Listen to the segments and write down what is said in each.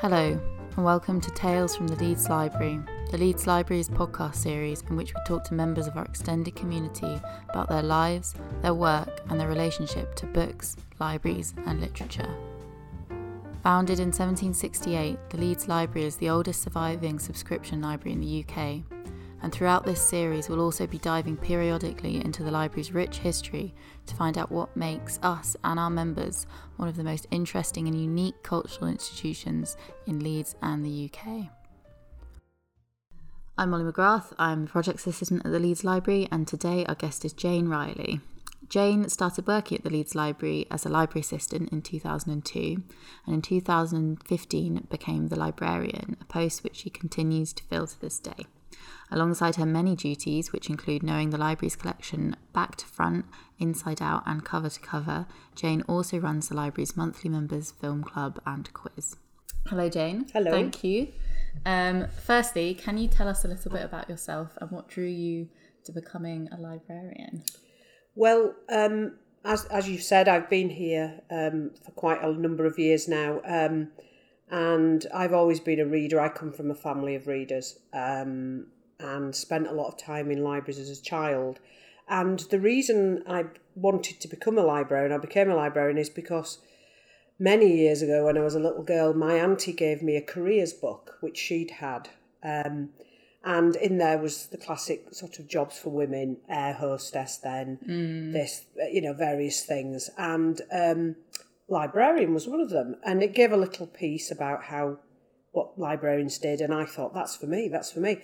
Hello, and welcome to Tales from the Leeds Library, the Leeds Library's podcast series in which we talk to members of our extended community about their lives, their work, and their relationship to books, libraries, and literature. Founded in 1768, the Leeds Library is the oldest surviving subscription library in the UK and throughout this series, we'll also be diving periodically into the library's rich history to find out what makes us and our members one of the most interesting and unique cultural institutions in Leeds and the UK. I'm Molly McGrath, I'm the project assistant at the Leeds Library, and today our guest is Jane Riley. Jane started working at the Leeds Library as a library assistant in 2002 and in 2015 became the librarian, a post which she continues to fill to this day. Alongside her many duties, which include knowing the library's collection back to front, inside out, and cover to cover, Jane also runs the library's monthly members film club and quiz. Hello, Jane. Hello. Thank you. Um, firstly, can you tell us a little bit about yourself and what drew you to becoming a librarian? Well, um, as as you said, I've been here um, for quite a number of years now, um, and I've always been a reader. I come from a family of readers. Um, and spent a lot of time in libraries as a child. And the reason I wanted to become a librarian, I became a librarian, is because many years ago when I was a little girl, my auntie gave me a careers book, which she'd had. Um, and in there was the classic sort of jobs for women, air hostess, then mm. this, you know, various things. And um, librarian was one of them. And it gave a little piece about how what librarians did. And I thought, that's for me, that's for me.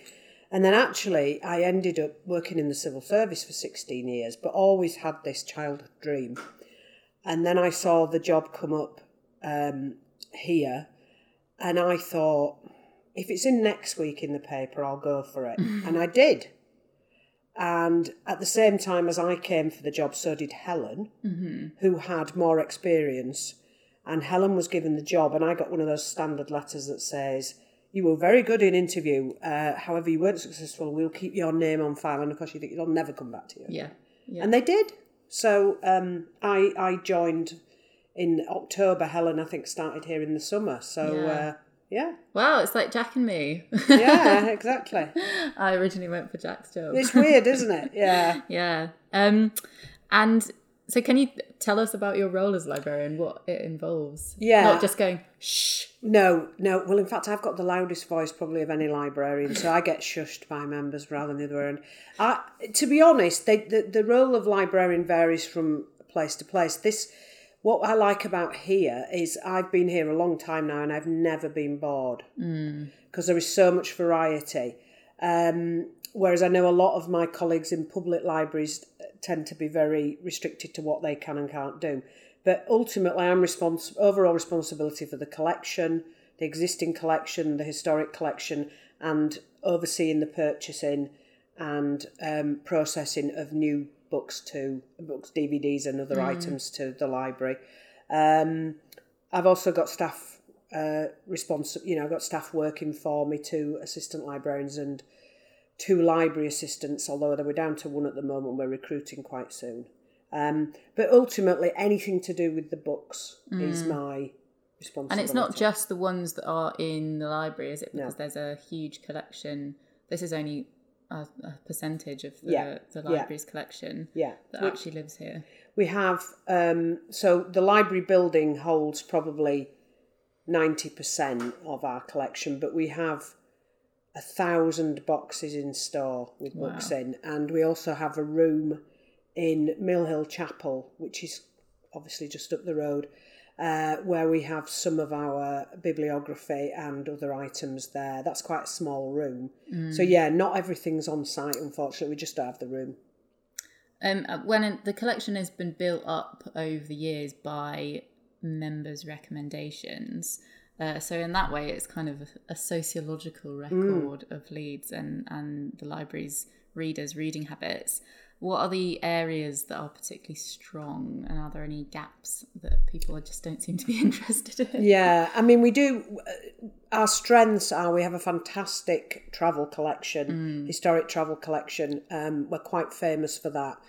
And then actually, I ended up working in the civil service for 16 years, but always had this childhood dream. And then I saw the job come up um, here, and I thought, if it's in next week in the paper, I'll go for it. and I did. And at the same time as I came for the job, so did Helen, mm-hmm. who had more experience. And Helen was given the job, and I got one of those standard letters that says, you were very good in interview. Uh, however, you weren't successful. We'll keep your name on file, and of course, you think it'll never come back to you. Yeah, yeah. and they did. So um, I I joined in October. Helen, I think, started here in the summer. So yeah. Uh, yeah. Wow, it's like Jack and me. yeah, exactly. I originally went for Jack's job. It's weird, isn't it? Yeah. yeah. Um, and so, can you tell us about your role as librarian? What it involves? Yeah. Not just going shh. No, no. Well, in fact, I've got the loudest voice probably of any librarian, so I get shushed by members rather than the other end. I, to be honest, they, the the role of librarian varies from place to place. This, what I like about here is I've been here a long time now, and I've never been bored because mm. there is so much variety. Um, whereas I know a lot of my colleagues in public libraries tend to be very restricted to what they can and can't do. But ultimately, I'm responsible overall responsibility for the collection, the existing collection, the historic collection, and overseeing the purchasing and um, processing of new books to books, DVDs, and other mm. items to the library. Um, I've also got staff uh, responsible. You know, I've got staff working for me, two assistant librarians and two library assistants, although they were down to one at the moment. We're recruiting quite soon. Um, but ultimately, anything to do with the books mm. is my responsibility. And it's not just the ones that are in the library, is it? Because no. there's a huge collection. This is only a, a percentage of the, yeah. the library's yeah. collection yeah. that actually lives here. We have, um, so the library building holds probably 90% of our collection, but we have a thousand boxes in store with wow. books in, and we also have a room in Mill Hill Chapel, which is obviously just up the road, uh, where we have some of our bibliography and other items there. That's quite a small room. Mm. So, yeah, not everything's on site, unfortunately. We just don't have the room. Um, uh, when the collection has been built up over the years by members' recommendations, uh, so in that way, it's kind of a, sociological mm. record mm. of Leeds and, and the library's readers' reading habits. What are the areas that are particularly strong, and are there any gaps that people just don't seem to be interested in? Yeah, I mean, we do. Uh, our strengths are we have a fantastic travel collection, mm. historic travel collection. Um, we're quite famous for that.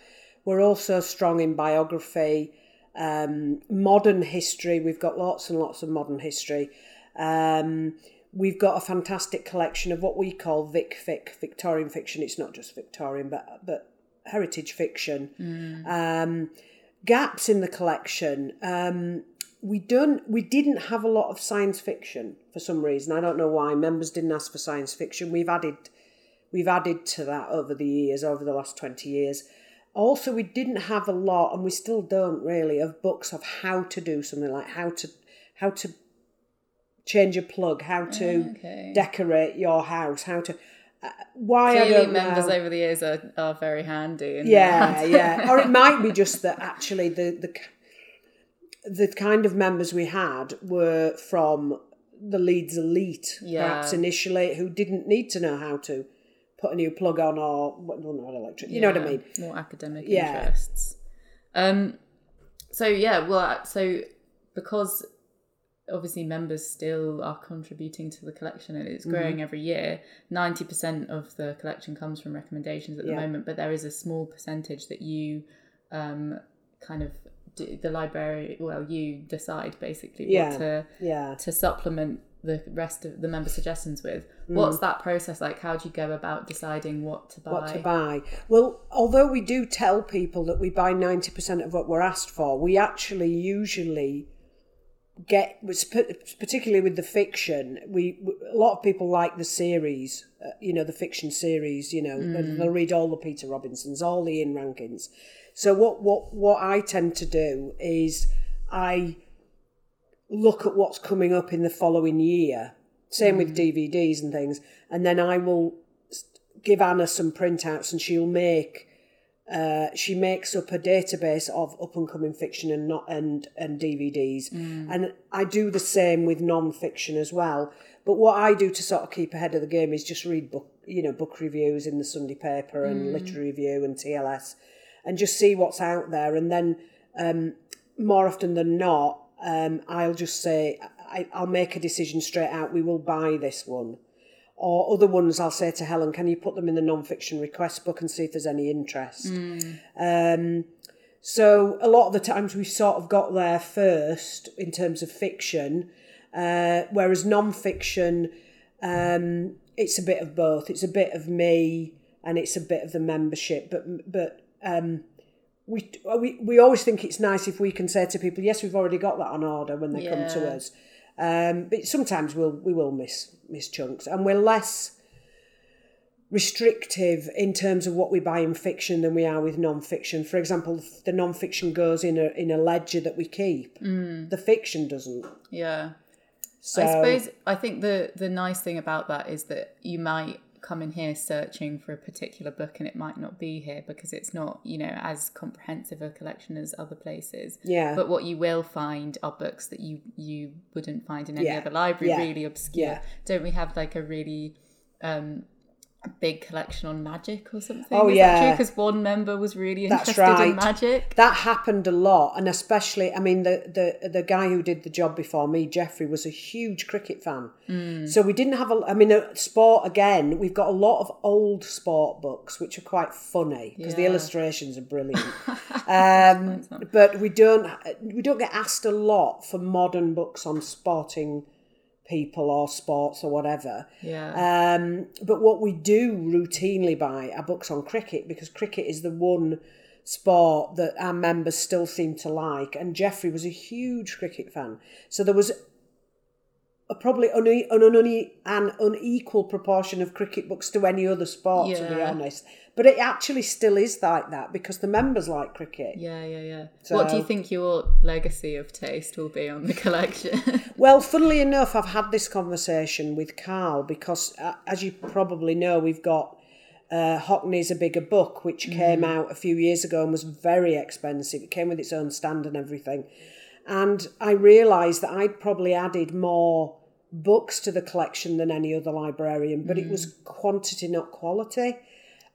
We're also strong in biography um, modern history. We've got lots and lots of modern history. Um, we've got a fantastic collection of what we call Vic Fic, Victorian fiction. It's not just Victorian, but but heritage fiction. Um, gaps in the collection. Um, we don't. We didn't have a lot of science fiction for some reason. I don't know why. Members didn't ask for science fiction. We've added. We've added to that over the years, over the last twenty years. Also, we didn't have a lot, and we still don't really, of books of how to do something like how to how to change a plug, how to Okay. decorate your house, how to. Why Clearly, members know. over the years are, are very handy. Yeah, yeah. Or it might be just that actually the the the kind of members we had were from the Leeds elite, Yeah. perhaps initially, who didn't need to know how to put a new plug on or well, not electric. You know what I mean? More academic Yeah. interests. Um. So yeah, well, so because obviously members still are contributing to the collection and Mm-hmm. it's growing every year. Ninety percent of the collection comes from recommendations at the Yeah. moment, but there is a small percentage that you um kind of do, the library well you decide basically Yeah. what to Yeah. to supplement the rest of the member suggestions with. Mm. What's that process like? How do you go about deciding what to buy? what to buy. Well, although we do tell people that we buy 90% of what we're asked for, we actually usually get, particularly with the fiction, we a lot of people like the series, uh, you know, the fiction series, you know, they'll- they'll read all the Peter Robinsons, all the Ian Rankins. So what, what, what I tend to do is I look at what's coming up in the following year. Same with DVDs and things, and then I will give Anna some printouts, and she'll make. Uh, she makes up a database of up and coming fiction and not and and DVDs, and I do the same with non fiction as well. But what I do to sort of keep ahead of the game is just read book, you know, book reviews in the Sunday paper and literary review and TLS, and just see what's out there, and then um, more often than not, um, I'll just say I, I'll make a decision straight out. We will buy this one, or other ones I'll say to Helen, can you put them in the non-fiction request book and see if there's any interest. Um, so a lot of the times we sort of got there first in terms of fiction, uh, whereas non-fiction, um, it's a bit of both. It's a bit of me and it's a bit of the membership, but but. Um, we, we we always think it's nice if we can say to people, yes, we've already got that on order when they come to us. Um, but sometimes we'll we will miss miss chunks, and we're less restrictive in terms of what we buy in fiction than we are with non-fiction. For example, the non-fiction goes in a in a ledger that we keep. The fiction doesn't. Yeah. So I suppose I think the the nice thing about that is that you might come in here searching for a particular book and it might not be here because it's not you know as comprehensive a collection as other places Yeah. but what you will find are books that you you wouldn't find in any Yeah. other library Yeah. really obscure Yeah. don't we have like a really um big collection on magic or something Oh, is yeah. because one member was really interested in magic that happened a lot, and especially, I mean, the the the guy who did the job before me, Jeffrey, was a huge cricket fan. So we didn't have a. I mean, sport again. We've got a lot of old sport books, which are quite funny because the illustrations are brilliant. um, but we don't we don't get asked a lot for modern books on sporting people or sports or whatever. yeah Um, but what we do routinely buy are books on cricket because cricket is the one sport that our members still seem to like. And Jeffrey was a huge cricket fan. So there was probably une- an, une- an unequal proportion of cricket books to any other sport, to be honest. But it actually still is like that because the members like cricket. yeah yeah yeah what do you think your legacy of taste will be on the collection Well, funnily enough, I've had this conversation with Carl because, uh, as you probably know, we've got uh, Hockney's a Bigger Book, which came out a few years ago and was very expensive. It came with its own stand and everything. And I realised that I'd probably added more books to the collection than any other librarian, but it was mm. quantity, not quality. Mm.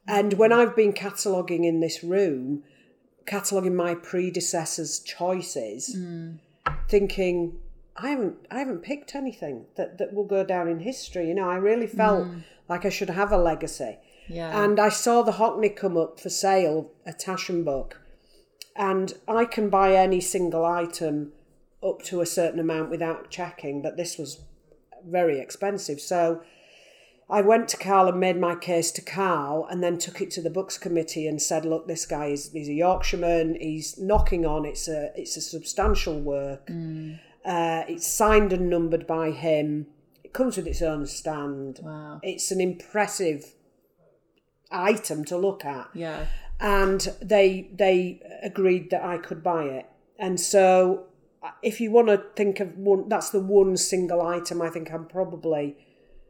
And when I've been cataloguing in this room, cataloguing my predecessors' choices, mm. thinking I haven't I haven't picked anything that, that will go down in history. You know, I really felt like I should have a legacy. yeah And I saw the Hockney come up for sale, a Taschen book, and I can buy any single item up to a certain amount without checking. But this was very expensive. So I went to Carl and made my case to Carl, and then took it to the books committee and said, "Look, this guy is he's a Yorkshireman. He's knocking on. It's a it's a substantial work. Uh, it's signed and numbered by him. It comes with its own stand. Wow. It's an impressive item to look at." Yeah. And they they agreed that I could buy it. And so, if you want to think of one, that's the one single item I think I'm probably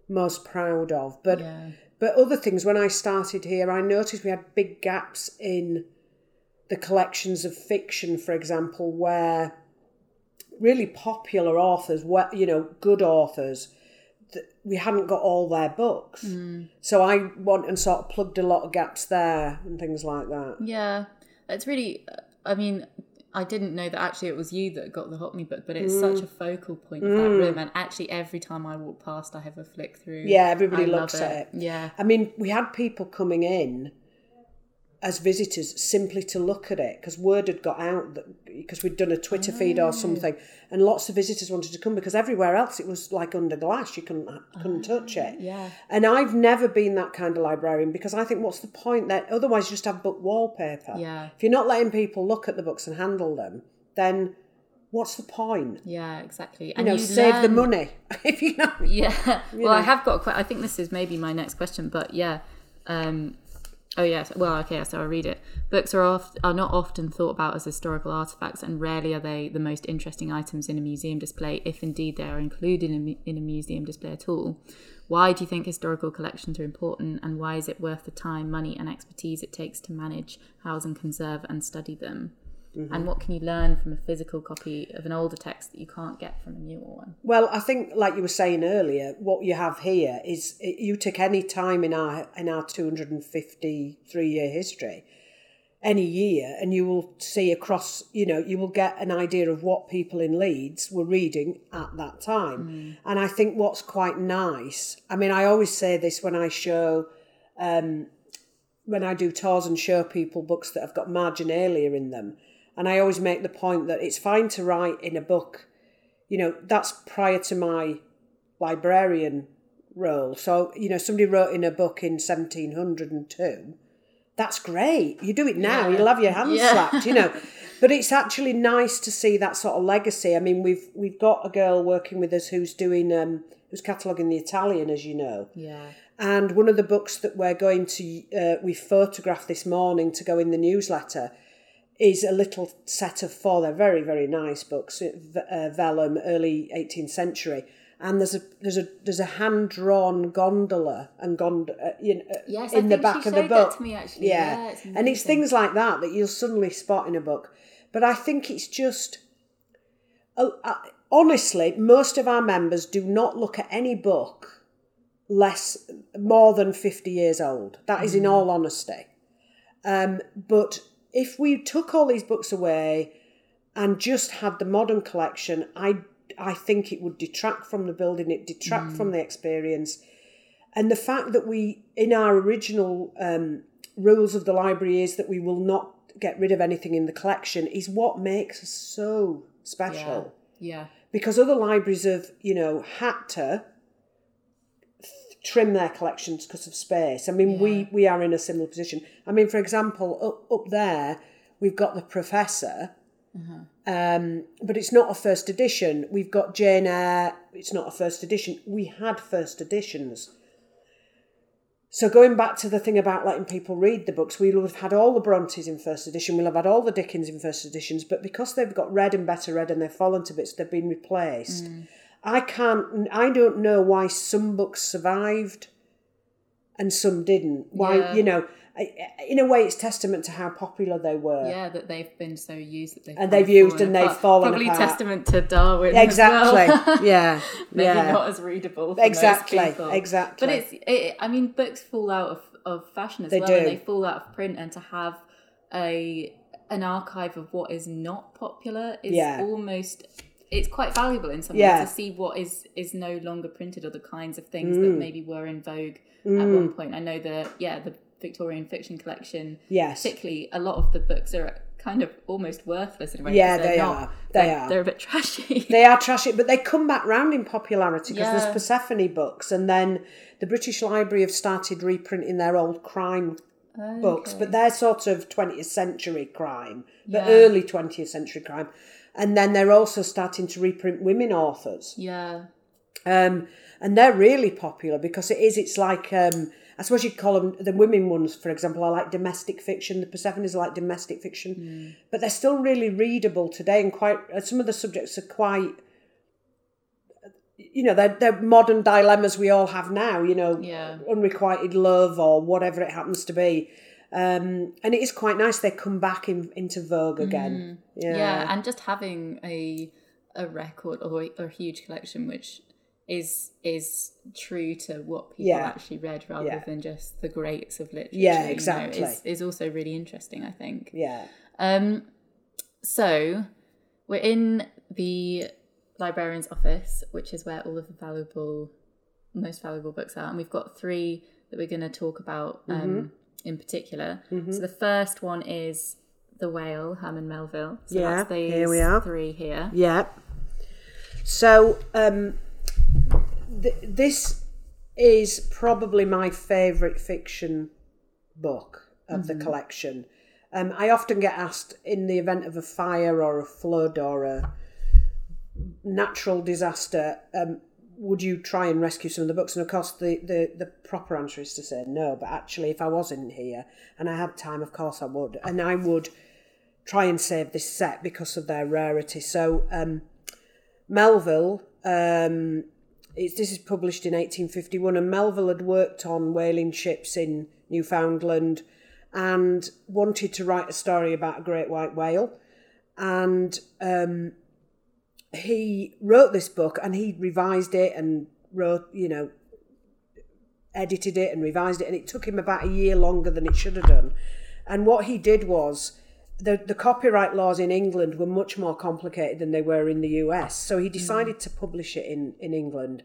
most proud of. But Yeah. but other things, when I started here, I noticed we had big gaps in the collections of fiction, for example, where really popular authors, you know, good authors, th- we hadn't got all their books. Mm. So I went and sort of plugged a lot of gaps there and things like that. Yeah, it's really. Uh, I mean, I didn't know that actually it was you that got the Hockney book, but it's such mm. a focal point of that room. Mm. And actually, every time I walk past, I have a flick through. Yeah, everybody I looks at it. Yeah, I mean, we had people coming in as visitors simply to look at it because word had got out that because we'd done a Twitter feed Oh. or something, and lots of visitors wanted to come because everywhere else it was like under glass, you couldn't couldn't touch it. Ah, yeah. And I've never been that kind of librarian because I think what's the point that otherwise you just have book wallpaper. Yeah. If you're not letting people look at the books and handle them, then what's the point? yeah, exactly. You And know, you save the money if you know. Yeah. Well, I have got. Quite, I think this is maybe my next question, but yeah. Um, oh yes. Well, okay. So I'll read it. Books are oft, are not often thought about as historical artifacts, and rarely are they the most interesting items in a museum display, if indeed they are included in, a in a museum display at all. Why do you think historical collections are important, and why is it worth the time, money, and expertise it takes to manage, house, and conserve and study them? And what can you learn from a physical copy of an older text that you can't get from a newer one? Well, I think, like you were saying earlier, what you have here is you take any time in our in our two hundred and fifty three year history, any year, and you will see across. You know, you will get an idea of what people in Leeds were reading at that time. And I think what's quite nice. I mean, I always say this when I show. Um, when I do tours and show people books that have got marginalia in them, and I always make the point that it's fine to write in a book you know, that's prior to my librarian role. So, you know, somebody wrote in a book in 1702. That's great. You do it now, Yeah. you'll have your hands Yeah. slapped, you know. But it's actually nice to see that sort of legacy. I mean, we've we've got a girl working with us who's doing um who's cataloguing the Italian, as you know. Yeah. And one of the books that we're going to, uh, we photographed this morning to go in the newsletter, is a little set of four. They're very, very nice books, uh, vellum, early 18th century. And there's a there's a there's a hand drawn gondola and gond uh, you know, uh, Yes, I in the think back of the book. to me, actually. Yeah, Yeah, it's and it's things like that that you'll suddenly spot in a book. But I think it's just uh, uh, honestly, most of our members do not look at any book less more than 50 years old. That is in all honesty. Um, but if we took all these books away and just had the modern collection, I I think it would detract from the building, it detract from the experience. And the fact that we, in our original um, rules of the library, is that we will not get rid of anything in the collection is what makes us so special Yeah. because other libraries have, you know, had to trim their collections because of space. I mean, we we are in a similar position. I mean, for example, up up there we've got the Professor, um, but it's not a first edition. We've got Jane Eyre. It's not a first edition. We had first editions. So going back to the thing about letting people read the books, we'll have had all the Brontes in first edition, we'll have had all the Dickens in first editions, but because they've got read and better read and they've fallen to bits, they've been replaced. I can't, I don't know why some books survived and some didn't. Why, Yeah. you know, in a way, it's testament to how popular they were. Yeah, that they've been so used that they've And they've used and they've apart. fallen Probably apart. testament to Darwin. Exactly. Well. yeah. Maybe yeah. not as readable. Exactly, exactly. But it's. It, I mean, books fall out of, of fashion as They well, do. and they fall out of print. And to have a an archive of what is not popular is Yeah. almost. It's quite valuable in some Yeah. ways to see what is is no longer printed or the kinds of things Mm. that maybe were in vogue at one point. I know the yeah the Victorian fiction collection Yes. particularly a lot of the books are kind of almost worthless in a way. Yeah, they not- are. They they're, are. They're a bit trashy. They are trashy, but they come back round in popularity because Yeah. there's Persephone books, and then the British Library have started reprinting their old crime books, but they're sort of 20th century crime, but Yeah. early 20th century crime. And then they're also starting to reprint women authors. yeah, Um, and they're really popular because it is, it's like, um, I suppose you'd call them the women ones, for example, are like domestic fiction. The Persephone's like domestic fiction, but they're still really readable today and quite, uh, some of the subjects are quite, you know, they're, they're modern dilemmas we all have now, you know, Yeah. unrequited love or whatever it happens to be. Um, and it is quite nice they come back in, into vogue again. Yeah. yeah, and just having a a record or, or a huge collection which is is true to what people Yeah. actually read rather Yeah. than just the greats of literature. Yeah, you know, exactly. is, is also really interesting. I think. yeah. Um, so we're in the librarian's office, which is where all of the valuable, most valuable books are, and we've got three that we're going to talk about um, Mm-hmm. In particular. So the first one is the Whale, Herman Melville. So Yeah, here we are. three here. Yeah. So um, th- this is probably my favourite fiction book of the collection. Um, I often get asked in the event of a fire or a flood or a natural disaster, um, would you try and rescue some of the books? And of course, the, the, the proper answer is to say no. But actually, if I was in here and I had time, of course I would. And I would try and save this set because of their rarity. So, um, Melville, um, it's, this is published in 1851, and Melville had worked on whaling ships in Newfoundland and wanted to write a story about a great white whale. And um, he wrote this book and he revised it and wrote, you know, edited it and revised it, and it took him about a year longer than it should have done. And what he did was the, the copyright laws in England were much more complicated than they were in the US. So he decided to publish it in, in England.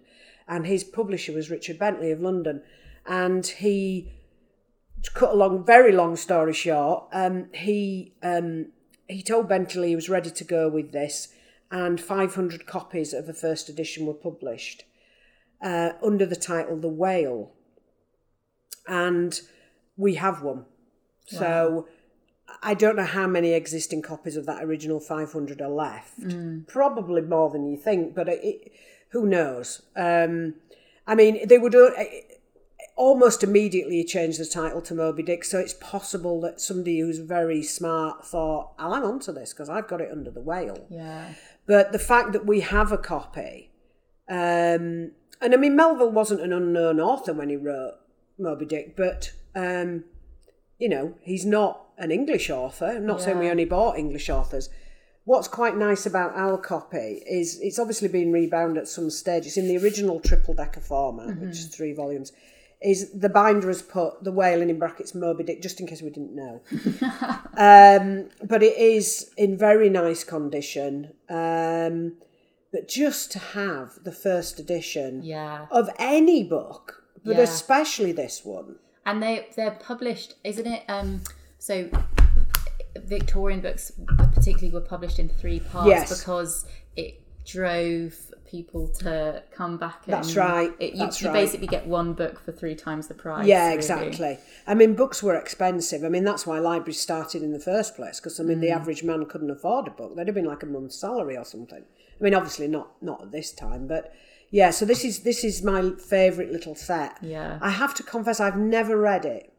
And his publisher was Richard Bentley of London. And he, to cut a long, very long story short, um, he, um, he told Bentley he was ready to go with this. And 500 copies of the first edition were published uh, under the title The Whale. And we have one. So I don't know how many existing copies of that original 500 are left. Probably more than you think, but it, it, who knows? Um, I mean, they would uh, almost immediately change the title to Moby Dick, so it's possible that somebody who's very smart thought, I'll hang on to this because I've got it under the whale. Yeah. But the fact that we have a copy, um, and I mean, Melville wasn't an unknown author when he wrote Moby Dick, but um, you know, he's not an English author. I'm not saying we only bought English authors. What's quite nice about our copy is it's obviously been rebound at some stage. It's in the original triple decker format, which is three volumes. Is the binder has put the whale in, in brackets Moby Dick, just in case we didn't know. um, but it is in very nice condition. Um, but just to have the first edition Yeah. of any book, but Yeah. especially this one, And they they're published, isn't it? Um, so Victorian books particularly were published in three parts Yes. because it drove people to come back. And That's right, It, you, that's you right. basically get one book for three times the price. Yeah, really. exactly. I mean, books were expensive. I mean, that's why libraries started in the first place because I mean, Mm. the average man couldn't afford a book. They'd have been like a month's salary or something. I mean, obviously not not at this time, but yeah. So this is this is my favourite little set. Yeah. I have to confess, I've never read it.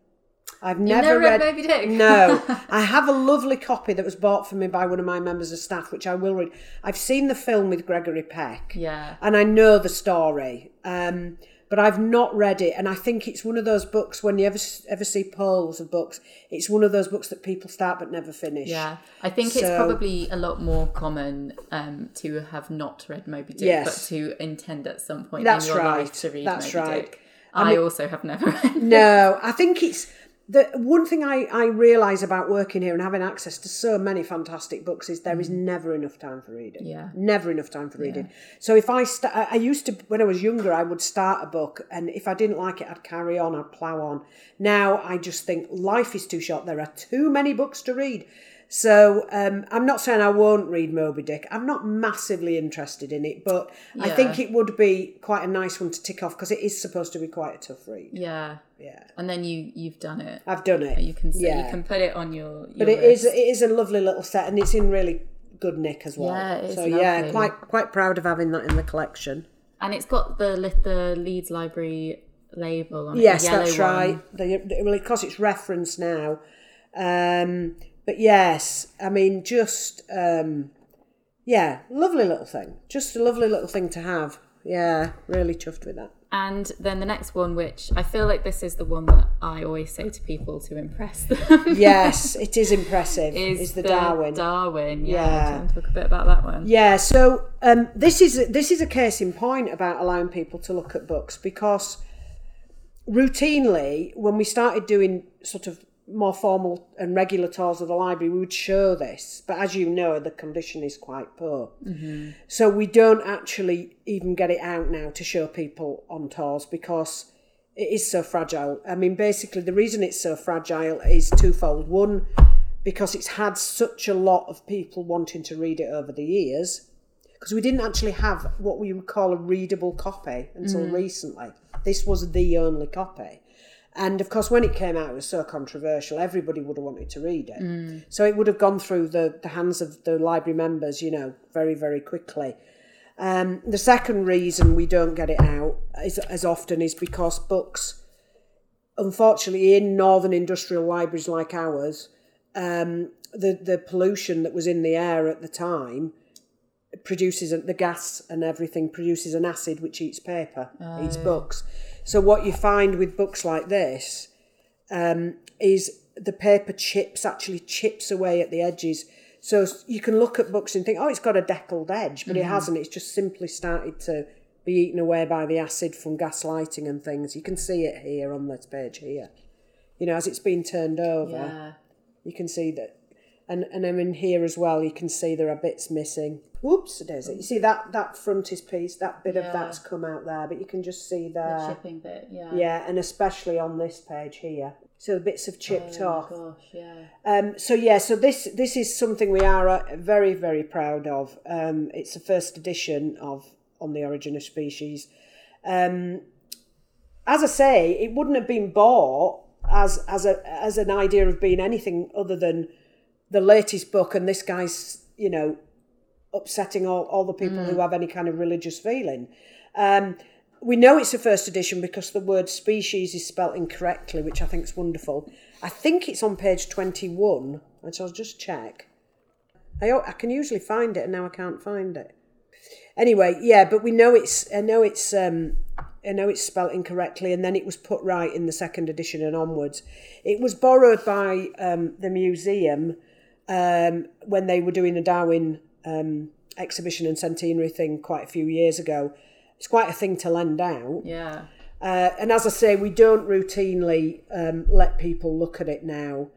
I've never never, read read, Moby Dick? No, I have a lovely copy that was bought for me by one of my members of staff, which I will read. I've seen the film with Gregory Peck Yeah. and I know the story, um, but I've not read it. And I think it's one of those books when you ever ever see polls of books, it's one of those books that people start but never finish. Yeah, I think it's probably a lot more common um, to have not read Moby Dick, Yes. but to intend at some point That's in your right. life to read That's Moby right. Dick. I, also have never read. No, I think it's the one thing I, I realise about working here and having access to so many fantastic books is there is never enough time for reading. Mm. Yeah. Never enough time for reading. So if I st- I I used to when I was younger, I would start a book, and if I didn't like it, I'd carry on, I'd plough on. Now I just think life is too short. There are too many books to read. So um, I'm not saying I won't read Moby Dick. I'm not massively interested in it, but I think it would be quite a nice one to tick off because it is supposed to be quite a tough read. Yeah. Yeah, And then you you've done it. I've done it. You can yeah. you can put it on your. but your it is list. it is a lovely little set, and it's in really good nick as well. Yeah, it is so yeah, quite quite proud of having that in the collection. and it's got the the Leeds Library label on it. Yes, that's one. right. The, well, because it's referenced now. Um, but yes, I mean, just um, yeah, lovely little thing. Just a lovely little thing to have. Yeah, really chuffed with that. And then the next one, which I feel like this is the one that I always say to people to impress them, Yes, it is impressive. is, is the, Darwin? Darwin, yeah. Yeah. Do you want to talk a bit about that one? Yeah, so um, this is this is a case in point about allowing people to look at books because routinely, when we started doing sort of more formal and regular tours of the library, we would show this. But as you know, the condition is quite poor, mm-hmm. so we don't actually even get it out now to show people on tours because it is so fragile. I mean, basically, the reason it's so fragile is twofold. One, because it's had such a lot of people wanting to read it over the years, because we didn't actually have what we would call a readable copy until mm. recently. This was the only copy. And of course, when it came out, it was so controversial. Everybody would have wanted to read it. So it would have gone through the, the hands of the library members, you know, very, very quickly. Um, the second reason we don't get it out is, as often is because books, unfortunately, in northern industrial libraries like ours, um, the the pollution that was in the air at the time produces the gas and everything produces an acid which eats paper, eats books. So what you find with books like this um, is the paper chips actually chips away at the edges. So you can look at books and think, oh, it's got a deckled edge, but it hasn't. It's just simply started to be eaten away by the acid from gas lighting and things. You can see it here on this page here. You know, as it's been turned over Yeah. you can see that and and I'm in here as well you can see there are bits missing whoops there's it you see that that frontispiece that bit Yeah. of that's come out there but you can just see The there chipping bit, yeah. yeah and especially on this page here so the bits have chipped Oh off gosh, yeah. um, so yeah, so this this is something we are uh, very very proud of. Um, it's the first edition of On the Origin of Species. Um, as I say, it wouldn't have been bought as as a as an idea of being anything other than the latest book, and this guy's you know upsetting all, all the people who have any kind of religious feeling. Um, we know it's a first edition because the word species is spelt incorrectly, which I think is wonderful. I think it's on page 21, which I'll just check. I, I can usually find it, and now I can't find it. Anyway, yeah, but we know it's. I know it's. Um, I know it's spelt incorrectly, and then it was put right in the second edition and onwards. It was borrowed by um, the museum um, when they were doing a Darwin um, exhibition and centenary thing quite a few years ago. It's quite a thing to lend out. Yeah. Uh, and as I say, we don't routinely um, let people look at it now.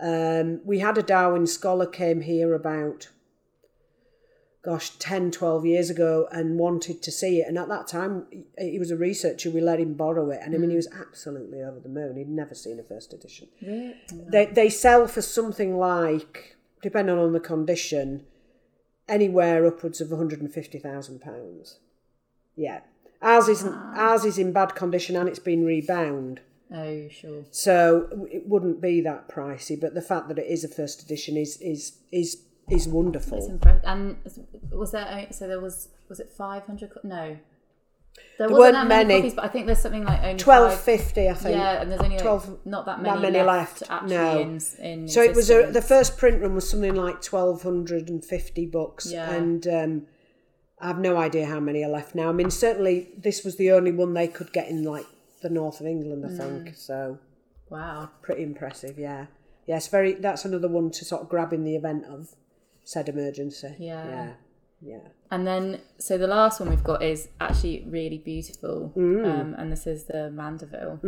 Um, we had a Darwin scholar came here about, gosh, 10, 12 years ago and wanted to see it. And at that time, he- was a researcher. We let him borrow it. And I mean, he was absolutely over the moon. He'd never seen a first edition. Really? They, they sell for something like, depending on the condition, anywhere upwards of £150,000. Yeah. Ours isn't. Ah. Ours is in bad condition and it's been rebound, Oh, sure. so it wouldn't be that pricey. But the fact that it is a first edition is is is is It's wonderful. impressive. And was there, o- so there was, was it 500? co- No. There, wasn't weren't that many, many. copies, but I think there's something like only Twelve fifty, I think. Yeah, and there's only like 12 not that many, many left, left, no. in, in So it was a, the first print run was something like twelve hundred and fifty books, Yeah. and um, I have no idea how many are left now. I mean, certainly this was the only one they could get in like the north of England, I Mm. think. So Wow. pretty impressive, yeah. Yes, very. That's another one to sort of grab in the event of said emergency. Yeah. yeah, yeah. And then, so the last one we've got is actually really beautiful. Um, and this is the Mandeville.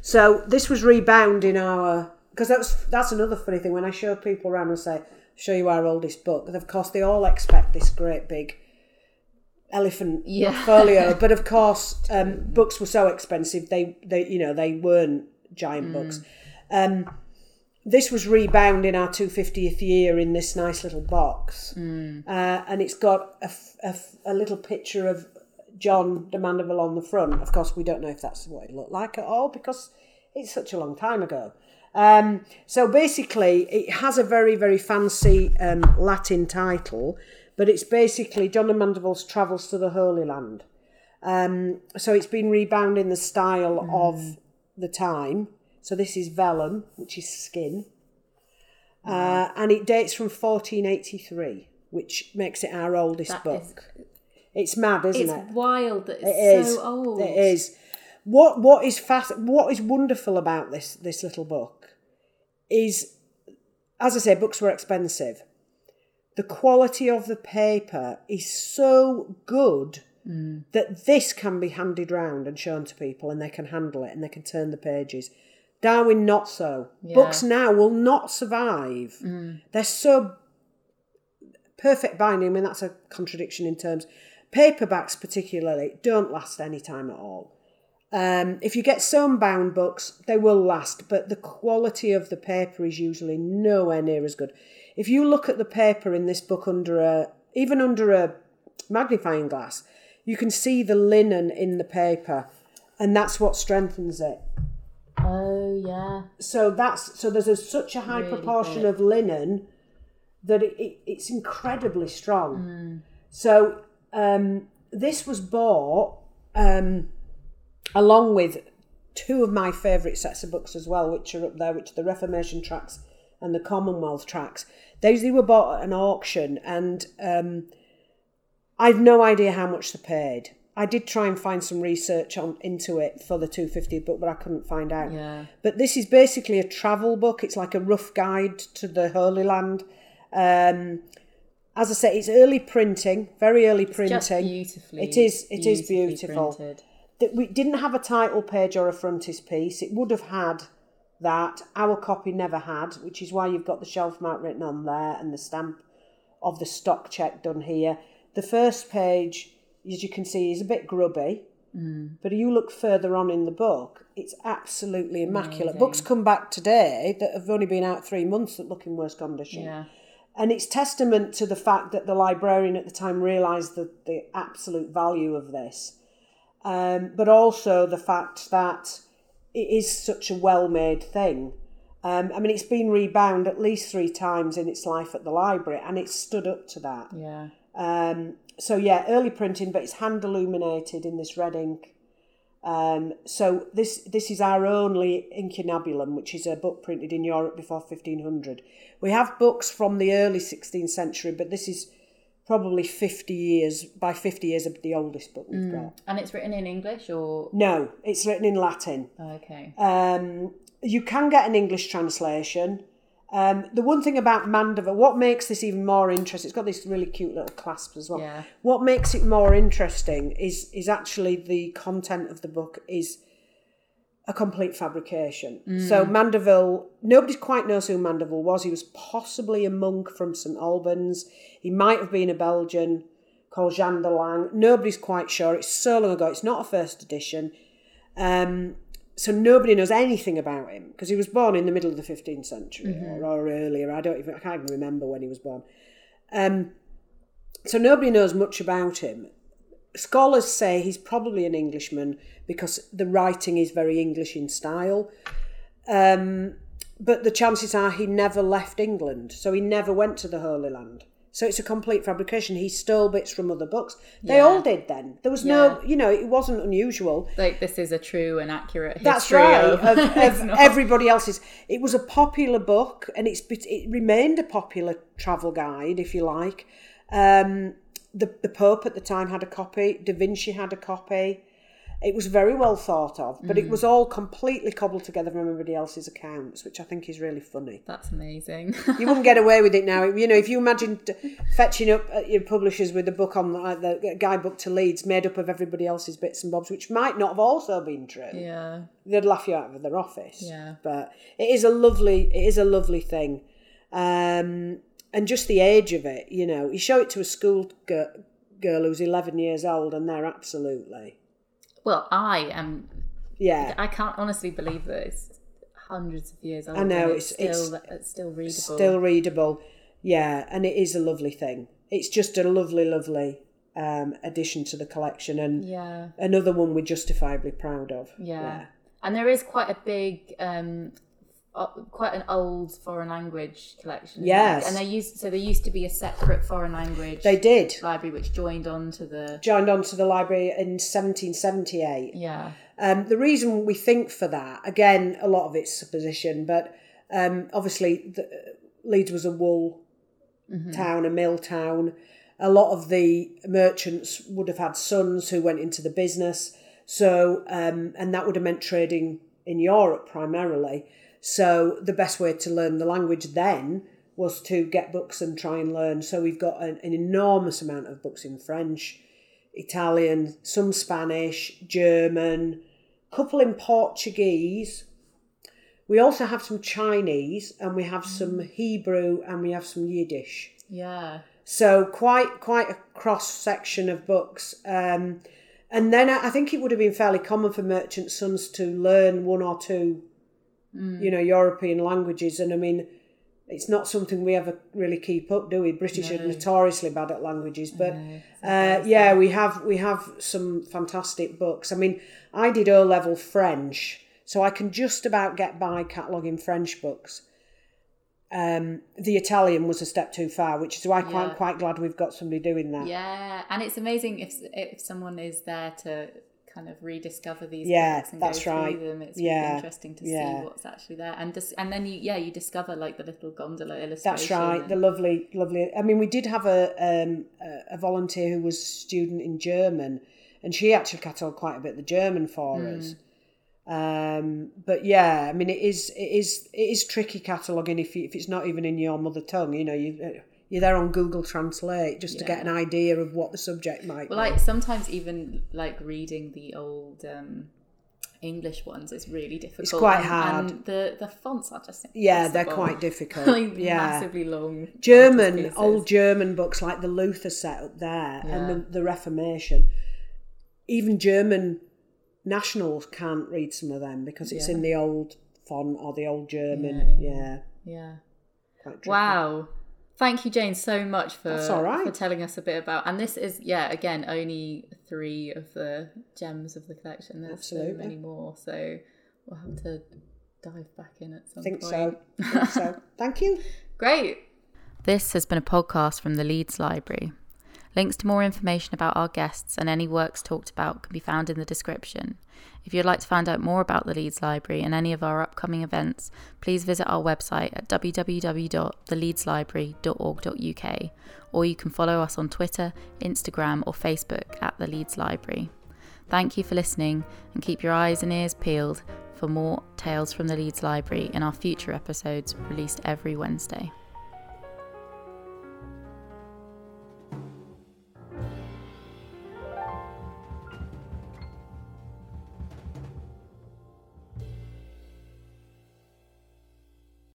So this was rebound in our because that's that's another funny thing when I show people around and say show you our oldest book. Of course they all expect this great big elephant Yeah. folio, but of course um, books were so expensive they they you know they weren't giant books. Um, this was rebound in our 250th year in this nice little box. Mm. Uh, and it's got a a little picture of John de Mandeville on the front. Of course, we don't know if that's what it looked like at all because it's such a long time ago. Um, so basically, it has a very, very fancy um, Latin title, but it's basically John de Mandeville's Travels to the Holy Land. Um, so it's been rebound in the style of the time. So this is vellum, which is skin. Uh, and it dates from 1483, which makes it our oldest That book. is- It's mad, isn't it? it's it? wild that it's It is. so old. It is. What what is fast what is wonderful about this this little book is as I say, books were expensive. The quality of the paper is so good Mm. that this can be handed round and shown to people and they can handle it and they can turn the pages. Darwin not so. Yeah. Mm. Books now will not survive. They're so perfect binding. I mean that's a contradiction in terms. Paperbacks particularly don't last any time at all. Um, if you get sewn bound books, they will last, but the quality of the paper is usually nowhere near as good. If you look at the paper in this book under a even under a magnifying glass, you can see the linen in the paper, and that's what strengthens it. Oh yeah. So that's so there's a, such a high Really proportion thick. of linen that it, it, it's incredibly strong. Mm. So um, this was bought um, along with two of my favourite sets of books as well, which are up there, which are the Reformation tracts and the Commonwealth tracts. Those they were bought at an auction, and um, I've no idea how much they paid. I did try and find some research on into it for the 250 book, but I couldn't find out. Yeah. But this is basically a travel book. It's like a rough guide to the Holy Land. Um, as I say, it's early printing, very early printing. Just beautifully. It is- it is beautiful. that we didn't have a title page or a frontispiece. It would have had that. Our copy never had, which is why you've got the shelf mark written on there and the stamp of the stock check done here. The first page, as you can see, is a bit grubby. But you look further on in the book, it's absolutely immaculate. Amazing. Books come back today that have only been out three months that look in worse condition. Yeah. And it's testament to the fact that the librarian at the time realised the, the absolute value of this. Um, but also the fact that it is such a well made thing. Um, I mean, it's been rebound at least three times in its life at the library, and it's stood up to that. Yeah. Um, so yeah, early printing, but it's hand illuminated in this red ink. Um, so this this is our only incunabulum, which is a book printed in Europe before fifteen hundred. We have books from the early sixteenth century, but this is probably fifty years by fifty years of the oldest book we've got. And it's written in English or No, it's written in Latin. okay. Um, you can get an English translation. Um, the one thing about Mandeville, what makes this even more interesting, it's got this really cute little clasp as well. Yeah. What makes it more interesting is is actually the content of the book is a complete fabrication. So Mandeville, nobody quite knows who Mandeville was. He was possibly a monk from St Albans. He might have been a Belgian called Jean de Lang. Nobody's quite sure. It's so long ago. It's not a first edition. Um, so nobody knows anything about him because he was born in the middle of the 15th century or, or earlier. I don't even, I can't even remember when he was born. Um, so nobody knows much about him. Scholars say he's probably an Englishman because the writing is very English in style. Um, but the chances are he never left England, so he never went to the Holy Land. So it's a complete fabrication. He stole bits from other books. They Yeah. all did then. There was no, you know, it wasn't unusual. Like this is a true and accurate history. That's right. Of, Of, of everybody else's. It was a popular book, and it's it remained a popular travel guide, if you like. Um, the the Pope at the time had a copy. Da Vinci had a copy. It was very well thought of, but Mm. it was all completely cobbled together from everybody else's accounts, which I think is really funny. That's amazing. You wouldn't get away with it now. You know, if you imagine fetching up uh, your publishers with a book on like the guidebook to Leeds made up of everybody else's bits and bobs, which might not have also been true yeah. they'd laugh you out of their office. Yeah. But it is a lovely, it is a lovely thing, um, and just the age of it. You know, you show it to a school girl, girl who's eleven years old, and they're absolutely, Well, I am. yeah, I can't honestly believe that it's hundreds of years old. I know, it's- it's, still it's still readable. Still readable. Yeah, and it is a lovely thing. It's just a lovely, lovely um, addition to the collection and yeah, another one we're justifiably proud of. yeah, And there is quite a big, um, uh, quite an old foreign language collection. Yes. and they used so there used to be a separate foreign language They did. library which joined on to the Joined onto the library in 1778. yeah Um, the reason we think for that, again, a lot of it's supposition, but um, obviously the, Leeds was a wool town, a mill town. A lot of the merchants would have had sons who went into the business. So, um, and that would have meant trading in Europe primarily. So, the best way to learn the language then was to get books and try and learn. So, we've got an, an enormous amount of books in French, Italian, some Spanish, German, a couple in Portuguese. We also have some Chinese and we have some Hebrew and we have some Yiddish. yeah So quite quite a cross section of books. Um, and then I think it would have been fairly common for merchant sons to learn one or two, you know, European languages. And I mean, it's not something we ever really keep up, do we? British are notoriously bad at languages, but uh, yeah, we have we have some fantastic books. I mean, I did O level French, so I can just about get by cataloguing French books. Um, the Italian was a step too far, which is why I'm Yeah. quite glad we've got somebody doing that. yeah and it's amazing if if someone is there to kind of rediscover these Yeah, books and that's go right. through them it's Yeah, really interesting to yeah. see what's actually there and just and then you yeah you discover like the little gondola illustration That's right. and- The lovely, lovely. I mean, we did have a um, a- volunteer who was student in German, and she actually catalogued quite a bit of the German for Hmm. us. Um, but yeah, I mean, it is it is it is tricky cataloguing if you, if it's not even in your mother tongue. You know, you you're there on Google Translate just to get an idea of what the subject might Well, be. like sometimes even like reading the old um, English ones is really difficult. It's quite and, hard. And the the fonts are just yeah, they're quite difficult. like yeah, massively long. German, old German books like the Luther set up there Yeah. and the, the Reformation. Even German nationals can't read some of them because it's Yeah. in the old font or the old German. Yeah, Yeah, Yeah. Wow. Thank you, Jane, so much for That's all right. for telling us a bit about. And this is, yeah, again, only three of the gems of the collection. There's Absolutely. so many more, so we'll have to dive back in at some I think point. so. I think so. Thank you. Great. This has been a podcast from the Leeds Library. Links to more information about our guests and any works talked about can be found in the description. If you'd like to find out more about the Leeds Library and any of our upcoming events, please visit our website at www.theleedslibrary.org.uk or you can follow us on Twitter, Instagram, or Facebook at the Leeds Library. Thank you for listening and keep your eyes and ears peeled for more tales from the Leeds Library in our future episodes released every Wednesday.